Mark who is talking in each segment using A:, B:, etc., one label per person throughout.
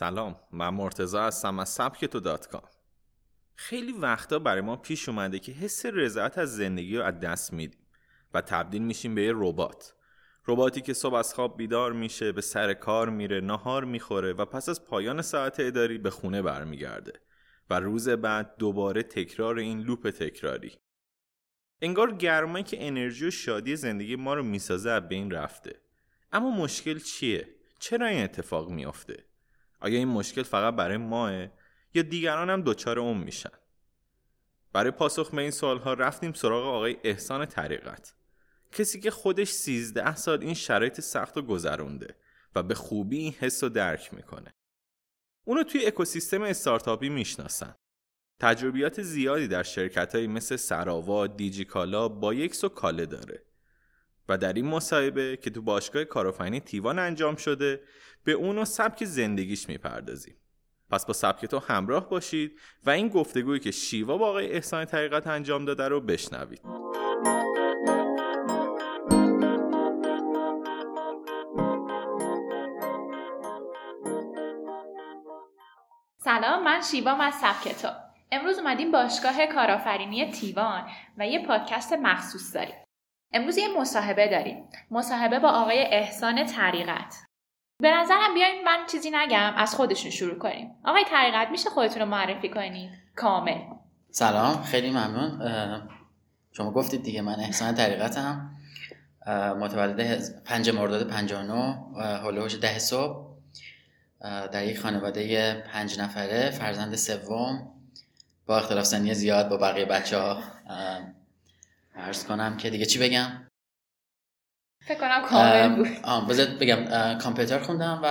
A: سلام من مرتضی هستم از سبک dot com. خیلی وقتا برای ما پیش اومده که حس رضایت از زندگی رو از دست میدیم و تبدیل میشیم به یه ربات. رباتی که صبح از خواب بیدار میشه به سر کار میره ناهار می‌خوره و پس از پایان ساعت اداری به خونه برمیگرده و روز بعد دوباره تکرار این loop تکراری. انگار گرمایی که انرژی و شادی زندگی ما رو می‌سازه از بین رفته. اما مشکل چیه؟ چرا این اتفاق میافته؟ آیا این مشکل فقط برای ماه یا دیگران هم دچار اون میشن. برای پاسخ به این سوال ها رفتیم سراغ آقای احسان طریقت. کسی که خودش 13 سال این شرایط سخت و گذرونده و به خوبی این حس رو درک می‌کنه. اونو توی اکوسیستم استارتاپی می‌شناسن. تجربیات زیادی در شرکت مثل سراوا، دیجیکالا، بایکس و کاله داره. و در این مصاحبه که تو باشگاه کارآفرینی تیوان انجام شده به اون و سبک زندگیش می‌پردازیم. پس با سبک تو همراه باشید و این گفتگویی که شیوا با آقای احسان طریقت انجام داده رو بشنوید.
B: سلام من شیوام از سبک تو. امروز اومدیم باشگاه کارآفرینی تیوان و یه پادکست مخصوص داریم. امروز یه مصاحبه داریم. مصاحبه با آقای احسان طریقت. به نظرم بیاین من چیزی نگم از خودشون شروع کنیم. آقای طریقت میشه خودتون رو معرفی کنید؟ کامل.
C: سلام خیلی ممنون. شما گفتید دیگه من احسان طریقتم. متولد پنج مرداد 59 هلوهوش ده صبح. در یک خانواده پنج نفره فرزند سوم. با اختلاف سنی زیاد با بقیه بچه ها عرض کنم که دیگه چی بگم؟
B: فکر کنم کامل بود.
C: بذار بگم کامپیوتر خوندم و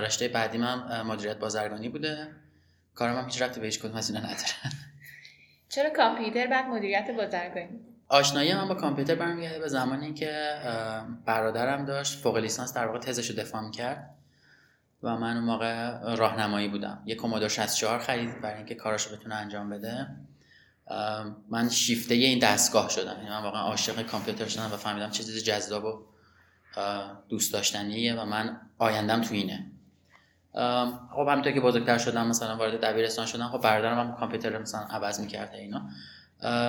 C: رشته بعدیم هم مدیریت بازرگانی بوده. کارم هم هیچ ربطی به هیچ کدوم از اینا نداره.
B: چرا کامپیوتر بعد مدیریت بازرگانی؟
C: آشنایی من با کامپیوتر برمیگرده به زمانی که برادرم داشت فوق لیسانس در واقع تزش رو دفاع می‌کرد و من اون موقع راهنمایی بودم. یه کومودور 64 خرید برای اینکه کاراشو بتونه انجام بده. من شیفته این دستگاه شدم. یعنی من واقعا عاشق کامپیوتر شدم و فهمیدم چه چیز جذاب و دوست داشتنیه و من آیندم تو اینه. خب همینطور که بزرگتر شدم مثلا وارد دبیرستان شدم خب برادرم هم کامپیوتر مثلا عوض می‌کرده اینا.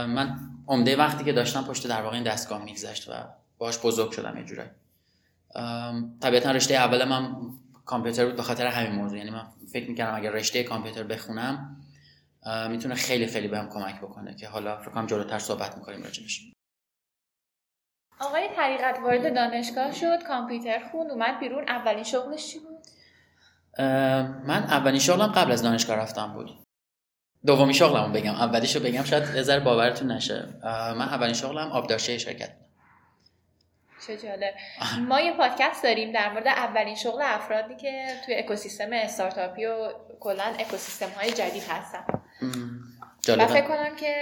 C: من عمده وقتی که داشتم پشت در واقع این دستگاه میگذشت و باش بزرگ شدم یه جورایی. طبیعتا رشته اول من کامپیوتر بود به خاطر همین موضوع. یعنی من فکر می‌کردم اگر رشته کامپیوتر بخونم می‌تونه خیلی خیلی بهم کمک بکنه که حالا فکر کنم جلوتر صحبت می‌کنیم راجبش
B: آقای طریقت وارد دانشگاه شد کامپیوتر خوند اومد بیرون. اولین شغلش چی بود؟
C: من اولین شغلم قبل از دانشگاه رفتم بود. دومی شغلمو بگم. اولیشو بگم شاید یه باورتون نشه. من اولین شغلم آبدارچه شرکت
B: چه جالب. ما یه پادکست داریم در مورد اولین شغل افرادی که توی اکوسیستم استارتاپی و کلا اکوسیستم های جدید هستن. و فکر کنم که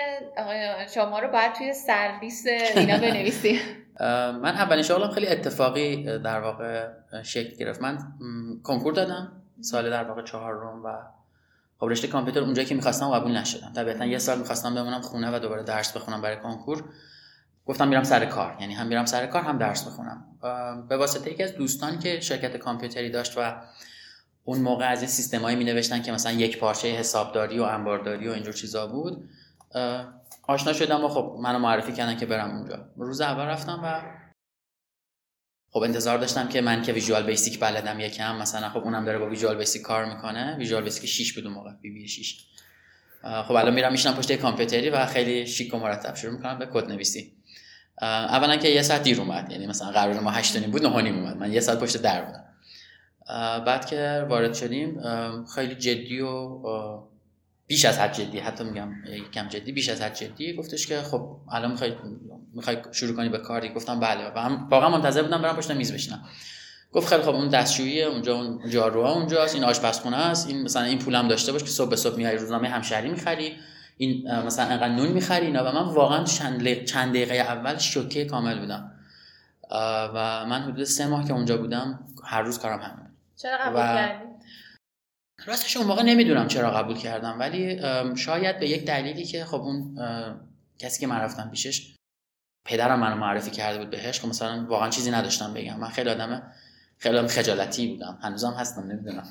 B: شما رو باید توی سرلیست اینا بنویسی
C: من اولین شغلم خیلی اتفاقی در واقع شکل گرفت. من کنکور دادم سال در واقع چهارم و خب رشته کامپیوتر اونجایی که می‌خواستم قبول نشدم. طبیعتا یه سال می‌خواستم بمونم خونه و دوباره درس بخونم برای کنکور. گفتم میرم سر کار یعنی هم میرم سر کار هم درس بخونم. به واسطه یکی از دوستان که شرکت کامپیوتری داشت و اون موقع از این سیستمایی می نوشتن که مثلا یک پارچه حسابداری و انبارداری و اینجور چیزا بود آشنا شدم و خب منو معرفی کردن که برم اونجا. روز اول رفتم و خب انتظار داشتم که من که ویژوال بیسیک بلدم یکم مثلا خب اونم داره با ویژوال بیسیک کار می‌کنه. ویژوال بیسیک 6 بود اون موقع بی بی 6 خب الان میرم میشنم پشت کامپیوتری و خیلی شیک و مرتب شروع می‌کنم به کد نویسی. اولا که یه ساعت دیر اومد یعنی مثلا قرار ما 8 بود 9 اومد. من یه ساعت پشت در بودم. بعد که وارد شدیم خیلی جدی و بیش از حد جدی حتی میگم یکم جدی بیش از حد جدی. گفتش که خب الان می‌خوای می‌خوای شروع کنی به کاری؟ گفتم بله. و هم واقعا منتظر بودم برم پشت میز بشینم. گفت خیلی خب اون دستشویی اونجا اون جاروها اونجاست این آشپزخونه است. این مثلا این پولم داشته باش که صبح به صبح میای روزنامه همشهری می‌خری. این مثلا انقدر نون می‌خری اینا. و من واقعا چند, چند دقیقه اول شوکه کامل بودم. و من حدود سه ماه که اونجا بودم هر روز کارم همین
B: چرا قبول و... کردی؟
C: راستش اون موقع نمی‌دونم چرا قبول کردم ولی شاید به یک دلیلی که خب اون کسی که من رفتم پیشش پدرم منو معرفی کرده بود بهش. خب مثلا واقعا چیزی نداشتم بگم. من خیلی آدم خیلی خجالتی بودم. هنوزم هستم نمی‌دونم.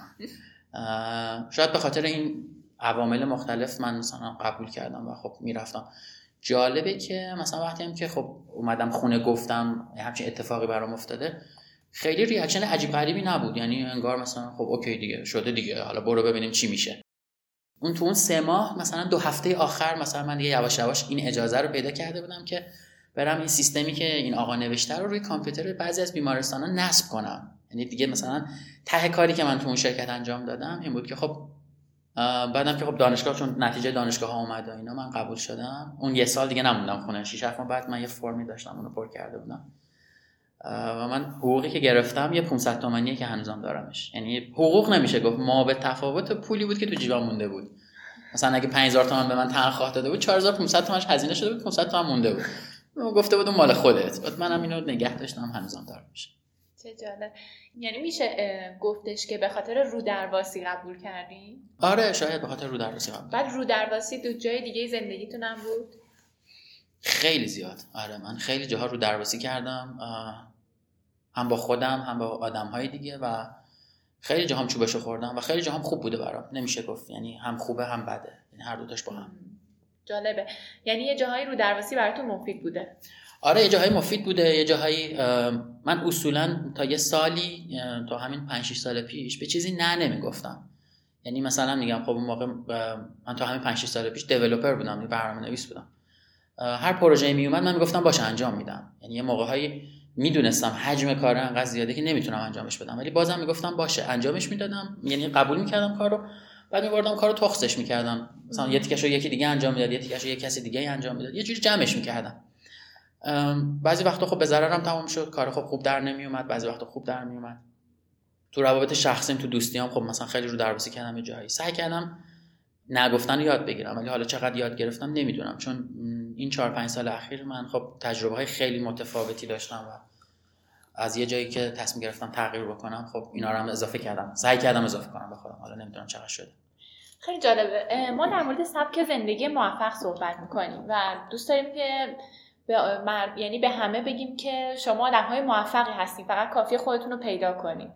C: شاید به خاطر این عوامل مختلف من مثلا قبول کردم و خب می‌رفتم. جالبه که مثلا وقتی هم که خب اومدم خونه گفتم همچین اتفاقی برام افتاده خیلی reaction عجیب غریبی نبود. یعنی انگار مثلا خب OK دیگه شده دیگه. حالا برو ببینیم چی میشه. اون تو اون سه ماه مثلا دو هفته آخر مثلا من دیگه یواش یواش این اجازه رو پیدا کرده بودم که برم این سیستمی که این آقا نوشته رو روی کامپیوتر بعضی از بیمارستان ها نصب کنم. یعنی دیگه مثلا ته کاری که من تو اون شرکت انجام دادم این بود که خب بعدم که خب دانشگاه چون نتیجه دانشگاه ها اومد و اینا من قبول شدم. اون یه سال دیگه نموندم خونه. 6 ماه بعد من یه فرمی داشتم اونو پر کرده بودم. و من حقوقی که گرفتم یه 500 تومانیه که هنوزم دارمش. یعنی حقوق نمیشه. گفت ما به تفاوت پولی بود که تو جیبم مونده بود. مثلا اگه 5000 تومان به من تنخواه داده بود 4500 تومانش هزینه شده بود 500 تومان مونده بود. گفته بود مال خودت. بعد منم اینو نگه داشتم هنوزم دارمش.
B: چه جالب. یعنی میشه گفتش که به خاطر رو درواسی قبول کردی؟
C: آره شاید به خاطر رو درواسی قبول.
B: بعد رو درواسی دو جای دیگه زندگیتون هم بود؟
C: خیلی زیاد. آره من خیلی جاها رو درواسی کردم هم با خودم هم با آدم های دیگه و خیلی جاهام چوبشو خوردم و خیلی جاهام خوب بوده برام. نمیشه گفت یعنی هم خوبه هم بده. یعنی هر دوتاش با هم.
B: جالبه. یعنی یه جاهایی رو درواسی براتون مفید بوده.
C: آره یه جاهایی مفید بوده. یه جاهایی من اصولا تا یه سالی تا همین 5 6 سال پیش به چیزی نه نمی‌گفتم. یعنی مثلا میگم خب اون موقع من تا همین 5 6 سال پیش دیولپر بودم برنامه نویس بودم. هر پروژه می اومد من می‌گفتم باشه انجام میدم. یعنی یه موقعهایی می‌دونستم حجم کار انقدر زیاده که نمی‌تونم انجامش بدم. ولی بازم می‌گفتم باشه انجامش می‌دادم. یعنی قبول می‌کردم کارو بعد میبردم کارو تخصش می‌کردم. مثلا یه تیکشو یکی دیگه انجام می‌داد یه تیکشو یه کسی دیگه انجام می‌داد. یه جوری جمعش می‌کردم. بعضی وقتا خب به ضررم تمام شد. کار خب خوب در نمیومد بعضی وقتا خوب در میومد تو روابط شخصیم تو دوستیام خب مثلا خیلی رو درباسی کردم یه جایی. سعی کردم نگفتن یاد بگیرم ولی حالا چقدر یاد گرفتم نمی‌دونم چون این چهار پنج سال اخیر من خب تجربه های خیلی متفاوتی داشتم و از یه جایی که تصمیم گرفتم تغییر بکنم خب اینا رو هم اضافه کردم سعی کردم اضافه کنم به خودم حالا نمی‌دونم چقدر شده.
B: خیلی جالبه. ما در مورد سبک زندگی موفق صحبت می‌کنیم و دوست داریم که به یعنی به همه بگیم که شما آدم های موفقی هستین فقط کافی خودتون رو پیدا کنید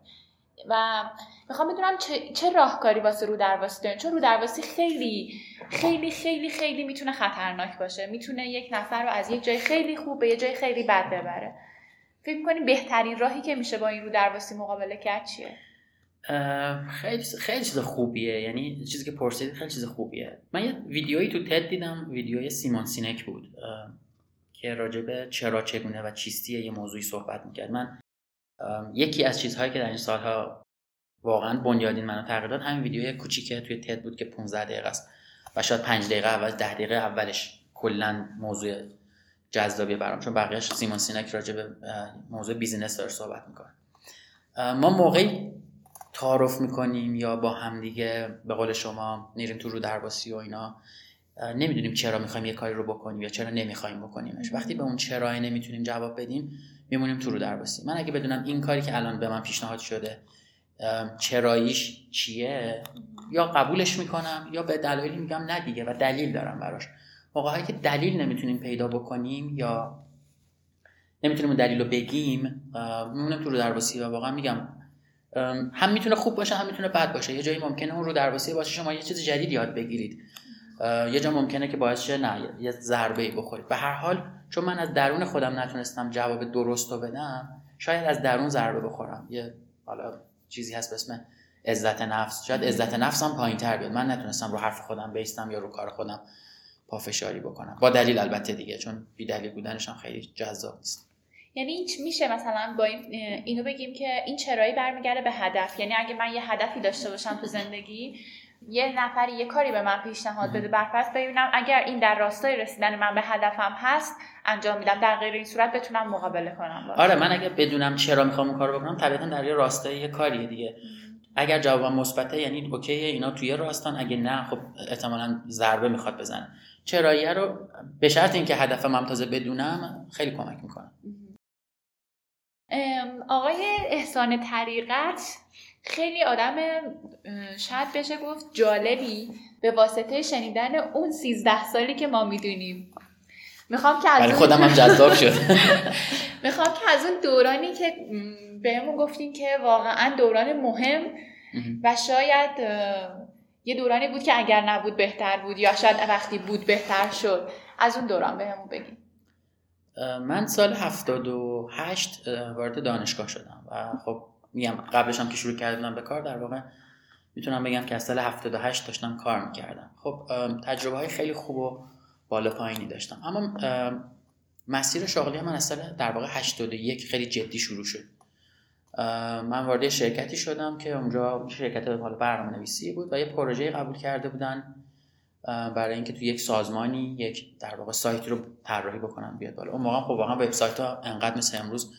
B: و می‌خوام بدونم چه, چه راهکاری واسه رو درواسی دارین؟ چون رو درواسی خیلی خیلی خیلی خیلی می‌تونه خطرناک باشه. می‌تونه یک نفر رو از یک جای خیلی خوب به یک جای خیلی بد ببره. فکر می‌کنی بهترین راهی که میشه با این رو درواسی مقابله کرد چیه؟
C: خیلی خیلی چیز خوبیه. یعنی چیزی که پرسید خیلی چیز خوبیه. من یه ویدیویی تو تد دیدم. ویدیوی سیمون سینک بود. که راجبه چرا چگونه و چیستی یه موضوعی صحبت می‌کرد. من یکی از چیزهایی که در این سالها واقعا بنیادین منو تغییر داد همین ویدیوی کوچیک توی TED بود که 15 دقیقه است و شاید 5 دقیقه اول 10 دقیقه اولش کلا موضوع جذابی برام چون بقیهش Simon Sinek راجع به موضوع business داره صحبت می‌کنه. ما موقعی تعارف می‌کنیم یا با همدیگه به قول شما میریم تو رودرباسی و اینا. نمی‌دونیم چرا می‌خوایم یه کاری رو بکنیم یا چرا نمی‌خوایم بکنیمش. وقتی به اون چرا نمی‌تونیم جواب بدیم میمونیم تو رو درباسی من اگه بدونم این کاری که الان به من پیشنهاد شده چراییش چیه؟ یا قبولش می‌کنم یا به دلایلی میگم نه دیگه و دلیل دارم براش. موقعی که دلیل نمی‌تونیم پیدا بکنیم یا نمی‌تونیم دلیل رو بگیم میمونیم تو رو درباسی و واقعا میگم هم می‌تونه خوب باشه هم می‌تونه بد باشه. یه جایی ممکنه اون رو درباسی باشه شما یه چیز جدید یاد بگیرید. یه جا ممکنه که باعث نه یه ضربه ای بخورید. به هر حال چون من از درون خودم نتونستم جواب درست رو بدم شاید از درون ضربه بخورم. یه حالا چیزی هست به اسم عزت نفس. شاید عزت نفسم پایین تر بیاد. من نتونستم رو حرف خودم بیستم یا رو کار خودم پافشاری بکنم. با دلیل البته دیگه چون بی دلیل بودنش هم خیلی جذاب نیست.
B: یعنی این میشه مثلا با این اینو بگیم که این چرایی برمیگرده به هدف. یعنی اگه من یه هدفی داشته باشم تو زندگی یه نفری یه کاری به من پیشنهاد بده برفرض ببینم اگر این در راستای رسیدن من به هدفم هست انجام میدم. در غیر این صورت بتونم مقابله کنم
C: باید. آره من اگه بدونم چرا می‌خوام اون کارو بکنم طبیعتا در یه راستای یه کاریه دیگه. اگر جوابم مثبته یعنی اوکی اینا توی راستان اگه نه خب احتمالا ضربه می‌خواد بزنه. چراییه رو به شرط اینکه هدف من تازه بدونم خیلی کمک می‌کنه.
B: آقای احسان طریقت خیلی آدم شاید بشه گفت جالبی به واسطه شنیدن اون سیزده سالی که ما می‌دونیم. می‌خوام که از
C: خودم هم جذاب شد.
B: می‌خوام که از اون دورانی که بهمون گفتین که واقعا دوران مهم و شاید یه دورانی بود که اگر نبود بهتر بود یا شاید وقتی بود بهتر شد. از اون دوران بهمون بگیم
C: من سال 78 وارد دانشگاه شدم و خب میگم قبلش هم که شروع کردم به کار در واقع می‌تونم بگم که از سال 78 داشتم کار می‌کردم. خب تجربه های خیلی خوب و بالا پایینی داشتم. اما مسیر شغلی من از سال در واقع 81 خیلی جدی شروع شد. من وارد شرکتی شدم که اونجا شرکت حالا برنامه نویسی بود و یه پروژه قبول کرده بودن برای اینکه تو یک سازمانی یک در واقع سایتی رو طراحی بکنن بیاد بالا. اون موقع خب واقعا وبسایت ها انقدر مثل امروز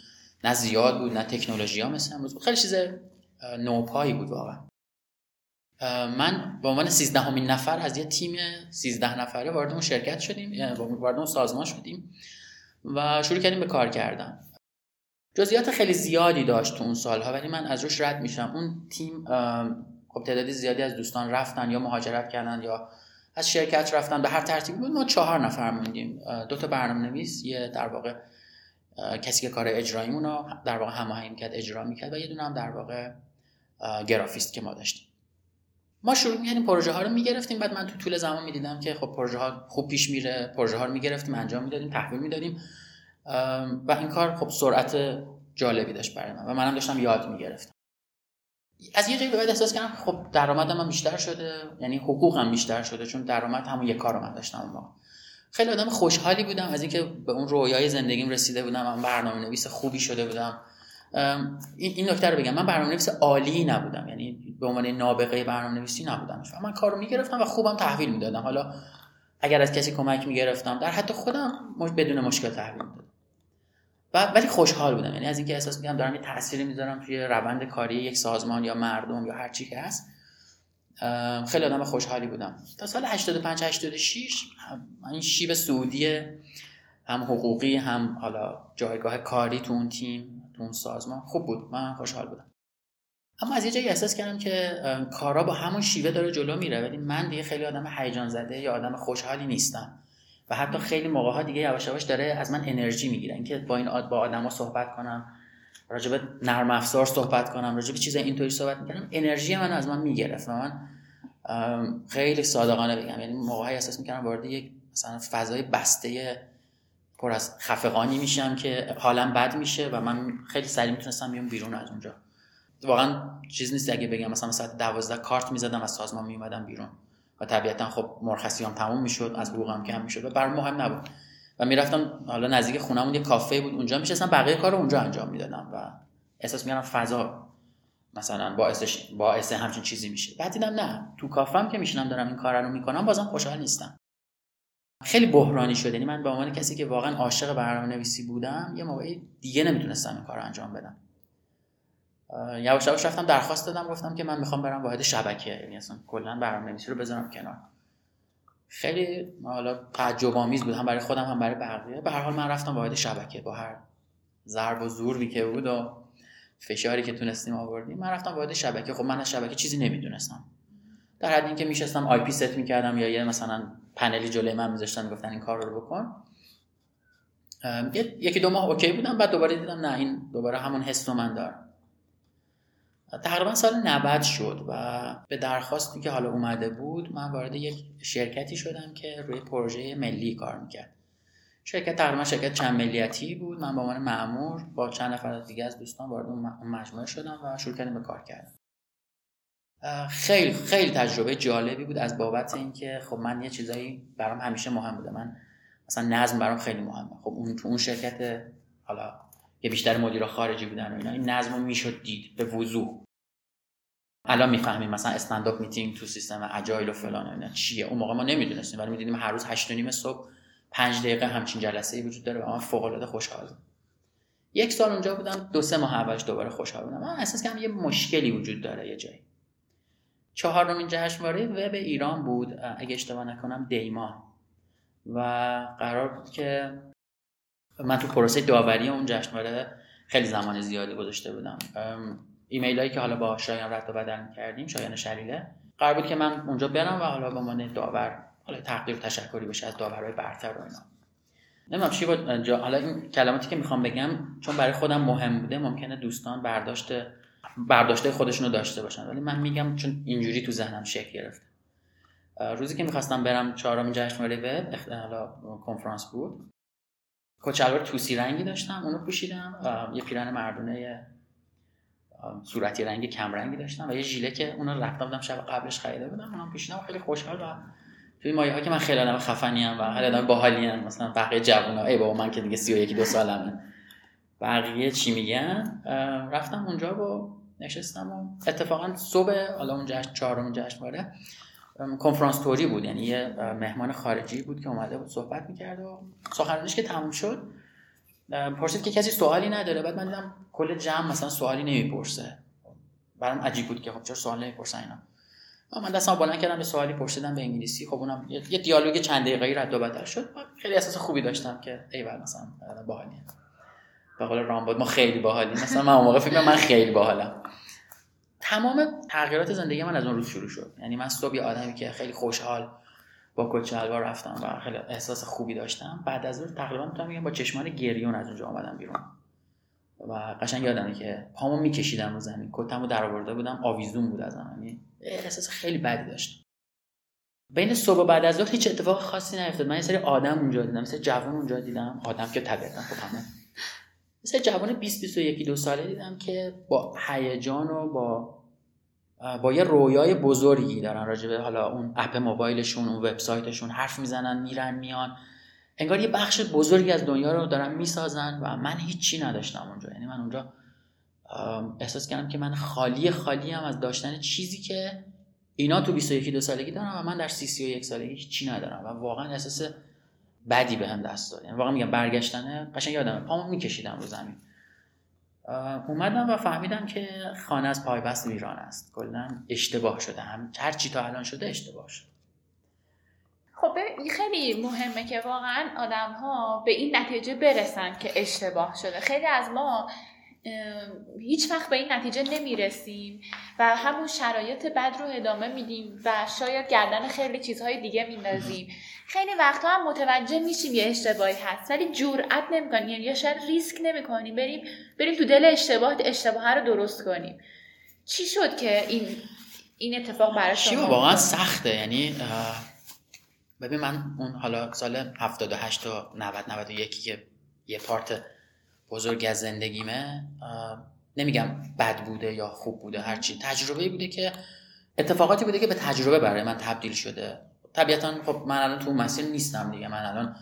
C: نه زیاد بود نه تکنولوژی ها مثل امروز بود. خیلی چیز نوپایی بود واقعا. من به عنوان 13 همین نفر از یه تیم 13 نفره وارد اون شرکت شدیم وارد اون سازمان شدیم و شروع کردیم به کار کردن. جزئیات خیلی زیادی داشت تو اون سالها ولی من از روش رد میشم اون تیم خب تعدادی زیادی از دوستان رفتن یا مهاجرت کردن یا از شرکت رفتن به هر ترتیبی بود ما چهار نفر موندیم. دو تا برنامه نویس یه در واقع کسی که کار اجراییمون رو در واقع هماهنگ کرد اجرا می‌کرد و یه دونه هم در واقع گرافیست که ما داشتیم. ما شروع می‌کردیم پروژه ها رو می‌گرفتیم بعد من تو طول زمان می‌دیدم که خب پروژه ها خوب پیش میره پروژه ها رو می‌گرفتیم انجام می‌دادیم تحویل می‌دادیم. و این کار خب سرعت جالبی داشت برای من و منم داشتم یاد می‌گرفتم. از یه جایی به بعد احساس کردم خب درآمدم هم بیشتر شده یعنی حقوقم بیشتر شده چون درآمد همون یک کارو من داشتم اون خیلی آدم خوشحالی بودم. از اینکه به اون رویای زندگیم رسیده بودم. من برنامه نویس خوبی شده بودم. این نکته رو بگم. من برنامه نویس عالی نبودم. یعنی به عنوان نابغه برنامه نویسی نبودم من کارو می‌گرفتم و خوبم تحویل می‌دادم. حالا اگر از کسی کمک می‌گرفتم در حتی خودم بدون مشکل تحویل می‌دادم. و ولی خوشحال بودم. یعنی از اینکه احساس می‌کنم دارم یه تأثیری می‌ذارم توی روند کاری یک سازمان یا مردم یا هر چی که هست. خیلی آدم خوشحالی بودم. تا سال 85 86 این شیب سعودی هم حقوقی هم حالا جایگاه کاری تو اون تیم تو اون سازمان خوب بود. من خوشحال بودم. اما از یه جایی احساس کردم که کارا با همون شیوه داره جلو میره ولی من دیگه خیلی آدم هیجان زده یا آدم خوشحالی نیستم. و حتی خیلی موقع ها دیگه یواش یواش داره از من انرژی می‌گیره. اینکه با این با آدما صحبت کنم. راجب نرم افزار صحبت کنم راجب چیز اینطوری صحبت می‌کنم انرژی من از من می‌گرفت و من خیلی صادقانه بگم. یعنی موقعی احساس می‌کنم وارد یک مثلا فضای بسته پر از خفقانی میشم که حالا بد میشه و من خیلی سریع می‌تونستم بیام بیرون از اونجا. واقعا چیز نیست اگه بگم مثلا ساعت 12 کارت می‌زدم از سازمان میومدم بیرون. و طبیعتا خب مرخصیام تموم می‌شد از حقوقم کم می‌شد و برام مهم نبود. و می‌رفتم حالا نزدیک خونمون یه کافه بود. اونجا میشستم بقیه کار رو اونجا انجام می‌دادم و احساس می‌کردم فضا مثلا باعث باعث همچین چیزی میشه. بعد دیدم نه تو کافم که میشینم دارم این کار رو می‌کنم بازم خوشحال نیستم. خیلی بحرانی شد. یعنی من به عنوان کسی که واقعا عاشق برنامه نویسی بودم یه موقعی دیگه نمی‌تونستم این کار رو انجام بدم. یواش یواش رفتم درخواست دادم گفتم که من می‌خوام برم واحد شبکه یعنی اصلا کلا برنامه‌نویسی رو بذارم کنار. خیلی حالا تعجب آمیز بود. هم برای خودم هم برای بقیه. به هر حال من رفتم واحد شبکه با هر ضرب و زور که بود و فشاری که تونستیم آوردیم. من رفتم واحد شبکه. خب من از شبکه چیزی نمی‌دونستم. در حد اینکه میشستم IP set می‌کردم یا یه مثلا پنلی جلوی من میذاشتن گفتن این کار رو بکن. یکی دو ماه اوکی بودم. بعد دوباره دیدم نه این دوباره همون حس رو من دارم. تقریبا سال 90 شد و به درخواستی که حالا اومده بود من وارد یک شرکتی شدم که روی پروژه ملی کار می‌کرد. شرکت تقریبا شرکت چند ملیتی بود. من به عنوان معمور با چند نفر دیگه از دوستان وارد اون مجموعه شدم و شروع کردیم به کار کردم خیلی خیلی تجربه جالبی بود از بابت اینکه خب من یه چیزایی برام همیشه مهم بوده. من مثلا نظم برام خیلی مهمه. خب اون تو اون شرکت حالا که بیشتر مدیر خارجی بودن و اینا. این نظم می‌شد دید به وضوح. الان می‌فهمیم مثلا استنداپ میتینگ تو سیستم اجایل و فلان اینا چیه. اون موقع ما نمی‌دونستیم ولی می‌دیدیم هر روز 8 نیم صبح 5 دقیقه همچین جلسه ای وجود داره و من فوق العاده خوشحال یک سال اونجا بودم دو سه ماه اولش دوباره خوشحال بودم. من احساس کردم یه مشکلی وجود داره یه جایی. چهارمین جشنواره وب ایران بود اگه اشتباه نکنم دیما. و قرار بود که من تو پروسه داوری اون جشنواره خیلی زمان زیادی گذاشته بودم. ایمیل هایی که حالا با شایان رد و بدل کردیم شایان شلیله. قرار بود که من اونجا برم و حالا به عنوان داور حالا تقدیر تشکری بشه از داورهای برتر و اینا. نمی‌دونم چی بود حالا این کلماتی که می‌خوام بگم چون برای خودم مهم بوده ممکنه دوستان برداشت برداشته خودشونو داشته باشن. ولی من میگم چون اینجوری تو ذهنم شکل گرفت. روزی که می‌خواستم برم چهارمین جشنواره وب حالا کنفرانس بود. کچلوار توسی رنگی داشتم اونو پوشیدم یه پیرن مردونه صورتی رنگ کم رنگی داشتم و یه ژیله که اونو رفتم بودم شب قبلش خریده بودم اونم پوشیدم خیلی خوشحال و توی مایه ها که من خیلی آدم خفنی ام و خیلی آدم باحالی ام مثلا بقیه جوونا ای بابا من که دیگه 31 دو سالمه. بقیه چی میگن؟ رفتم اونجا با نشستم و اتفاقا صبح حالا اون جشن چهارم جشنواره کنفرانس توری بود. یعنی یه مهمان خارجی بود که اومده بود صحبت می‌کرد و سخنرانیش که تموم شد پرسید که کسی سوالی نداره. بعد من دیدم کل جمع مثلا سوالی نمی‌پرسه. برام عجیب بود که خب چرا سوال نمی‌پرسن اینا. من دستم بالا کردم به سوالی پرسیدم به انگلیسی. خب اونم یه دیالوگ چند دقیقه‌ای رد و بدل شد. خیلی احساس خوبی داشتم که ایول مثلا باحالیه. به قول رامبد ما خیلی باحالیم. مثلا من موقع فکر من خیلی باحالم. تمام تغییرات زندگی من از اون روز شروع شد. یعنی من صبح آدمی که خیلی خوشحال با شلوار رفتم و خیلی احساس خوبی داشتم بعد از اون تقریبا می‌تونم بگم با چشمان گریون از اونجا آمدم بیرون. و قشنگ یادمه که پامو میکشیدم رو زمین کتمو درآورده بودم آویزون بود ازم. یعنی احساس خیلی بدی داشتم بین صبح و بعد از ظهر هیچ اتفاق خاصی نیفتاد. من یه سری آدم اونجا دیدم مثل جوان اونجا دیدم. آدم که طبیعتا خب همه مثل جوان 20 21 دو ساله دیدم که با هیجان و با با یه رویای بزرگی دارن راجبه حالا اون اپ موبایلشون اون وبسایتشون حرف می‌زنن میرن میان. انگار یه بخش بزرگی از دنیا رو دارن می‌سازن و من هیچی نداشتم اونجا. یعنی من اونجا احساس کردم که من خالی خالی هم از داشتن چیزی که اینا تو 21 دو سالگی دارن و من در 30 31 سالگی هیچی ندارم و واقعا احساس بدی به دست داد یعنی واقعا میگم برگشتنه قشنگ یادمه. پامو میکشیدم رو زمین. اومدم و فهمیدم که خانه از پایبست ویران است. کلا اشتباه شده. هم هر چی تا الان شده اشتباه شده.
B: خب خیلی مهمه که واقعا آدم ها به این نتیجه برسن که اشتباه شده. خیلی از ما هیچ وقت به این نتیجه نمی‌رسیم و همون شرایط بد رو ادامه میدیم و شاید گردن خیلی چیزهای دیگه میندازیم. خیلی وقتها هم متوجه میشیم یه اشتباهی هست ولی جرئت نمی‌کنیم یعنی یا شاید ریسک نمی‌کنیم بریم بریم تو دل اشتباه اشتباه رو درست کنیم. چی شد که این این اتفاق برای شما
C: واقعا سخته. یعنی ببین من اون حالا سال 78 تا 90 91 که یه پارت بزرگ از زندگیمه. نمیگم بد بوده یا خوب بوده هرچی تجربه بوده که اتفاقاتی بوده که به تجربه برای من تبدیل شده. طبیعتا خب من الان تو مسیر نیستم دیگه. من الان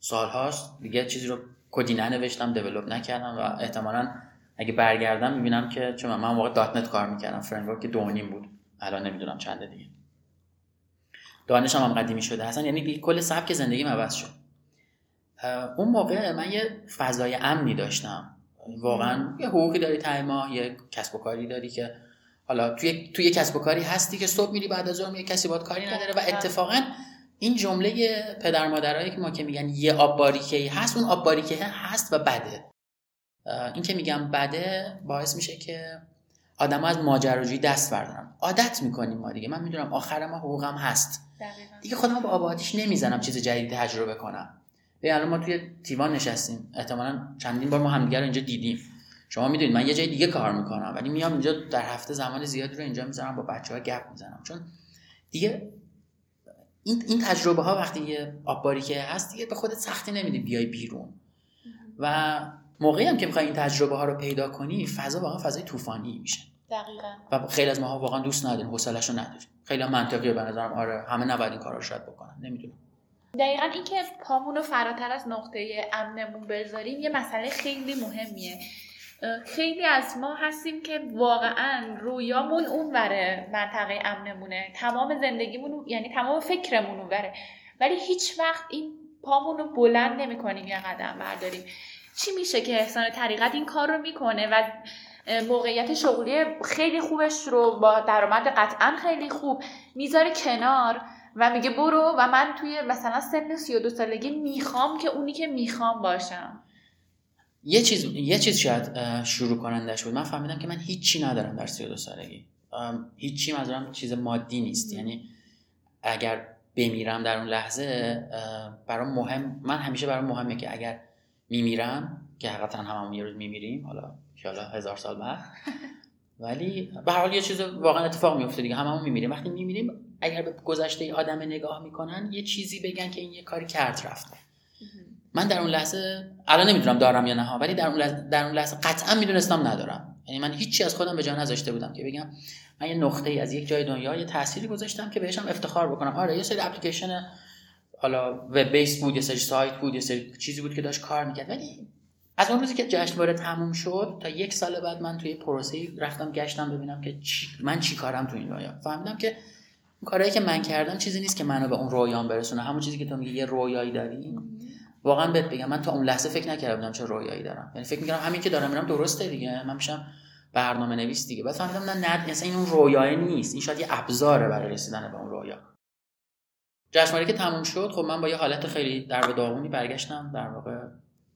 C: سالهاست دیگه چیزی رو کدی ننوشتم develop نکردم و احتمالا اگه برگردم می‌بینم که چون من موقع .NET کار می‌کردم. framework دو و نیم بود. الان نمی‌دونم چنده دیگه. دانشم هم قدیمی شده. اصلا یعنی کل سبک زندگیم عوض شد. اون موقع من یه فضای امنی داشتم. واقعا یه حقوقی داری تای ماه یه کسب و کاری داری که حالا توی توی کسب و کاری هستی که صبح میری بعد از ظهر یه کسی باید کاری نداره. و اتفاقا این جمله پدر مادرایی که ما که میگن یه آب باریکه هست اون آب باریکه هست و بده. این که میگم بده باعث میشه که آدم از ماجراجویی دست بردارن. عادت می‌کنیم ما دیگه. من می‌دونم آخر ما حقوقم هست. دیگه خودم با آبادیش نمی‌زنم چیز جدید تجربه کنم. به الان ما توی تیوان نشستیم. احتمالا چندین بار ما همدیگه رو اینجا دیدیم. شما می‌دونید من یه جای دیگه کار می‌کنم ولی میام اینجا در هفته زمان زیادی رو اینجا می‌ذارم با بچه ها گپ می‌زنم. چون دیگه این, این تجربه ها وقتی یه آبباری که هست دیگه به خودت سختی نمیدی بیای بیرون. و موقعی هم که می‌خوای این تجربه ها رو پیدا کنی فضا واقعا فضای طوفانی میشه.
B: دقیقا.
C: و خیلی از ماها واقعا دوست نداریم حوصله‌شو نداریم. خیلی منطقیه به نظرم. آره همه نباید این کارا شاید بکنن. نمی‌دونم.
B: دقیقا اینکه پامون رو فراتر از نقطه امنمون بذاریم یه مسئله خیلی مهمیه. خیلی از ما هستیم که واقعا رویامون اون وره منطقه امنمونه. تمام زندگیمون یعنی تمام فکرمون اون وره. ولی هیچ وقت این پامون رو بلند نمی کنیم یه قدم برداریم. چی میشه که احسان طریقت این کار رو می‌کنه و موقعیت شغلی خیلی خوبش رو با درآمد قطعا خیلی خوب می‌ذاره کنار؟ و میگه برو و من توی مثلا سن 32 سالگی می‌خوام که اونی که می‌خوام باشم.
C: یه چیز یه چیز شاید شروع کنندش بود. من فهمیدم که من هیچی ندارم در 32 سالگی. هیچی منظورم چیز مادی نیست. یعنی اگر بمیرم در اون لحظه برام مهم من همیشه برام مهمه که اگر میمیرم که حقیقتا هممون یه روز میمیریم حالا ان هزار سال بعد. ولی به هر حال یه چیز واقعا اتفاق میفته دیگه. هممون میمیریم. وقتی میمیریم اگر به گذشته آدم نگاه می‌کنن یه چیزی بگن که این یه کاری کرد رفته. من در اون لحظه الان نمی‌دونم دارم یا نه ولی در اون لحظه در اون لحظه قطعا می‌دونستم ندارم. یعنی من هیچی از خودم به جا نذاشته بودم که بگم من یه نقطه ای از یک جای دنیا یه تأثیری گذاشتم که بهشم افتخار بکنم. آره یه سری اپلیکیشن حالا وب بیس بود یه سری سایت بود یه سری چیزی بود که داشت کار می‌کرد. ولی از اون روزی که جشنواره تموم شد تا یک سال بعد من توی پروسه رفتم گشتم ببینم که چی من چی کارم تو این دنیا. فهمیدم که کارهایی که من کردم چیزی نیست که منو به اون رویام برسونه. همون چیزی که تو میگی یه رویایی داری؟ واقعا بهت بگم من تا اون لحظه فکر نکرده بودم چه رویایی دارم. یعنی فکر می‌کردم همین که دارم میرم درسته دیگه. من میشم برنامه نویس دیگه. بعد فهمیدم نه نه اصلا این اون رویای نیست. این شاید یه ابزاره برای رسیدن به اون رویا جشنواره که تموم شد خب من با یه حالت خیلی در داغونی برگشتم. در واقع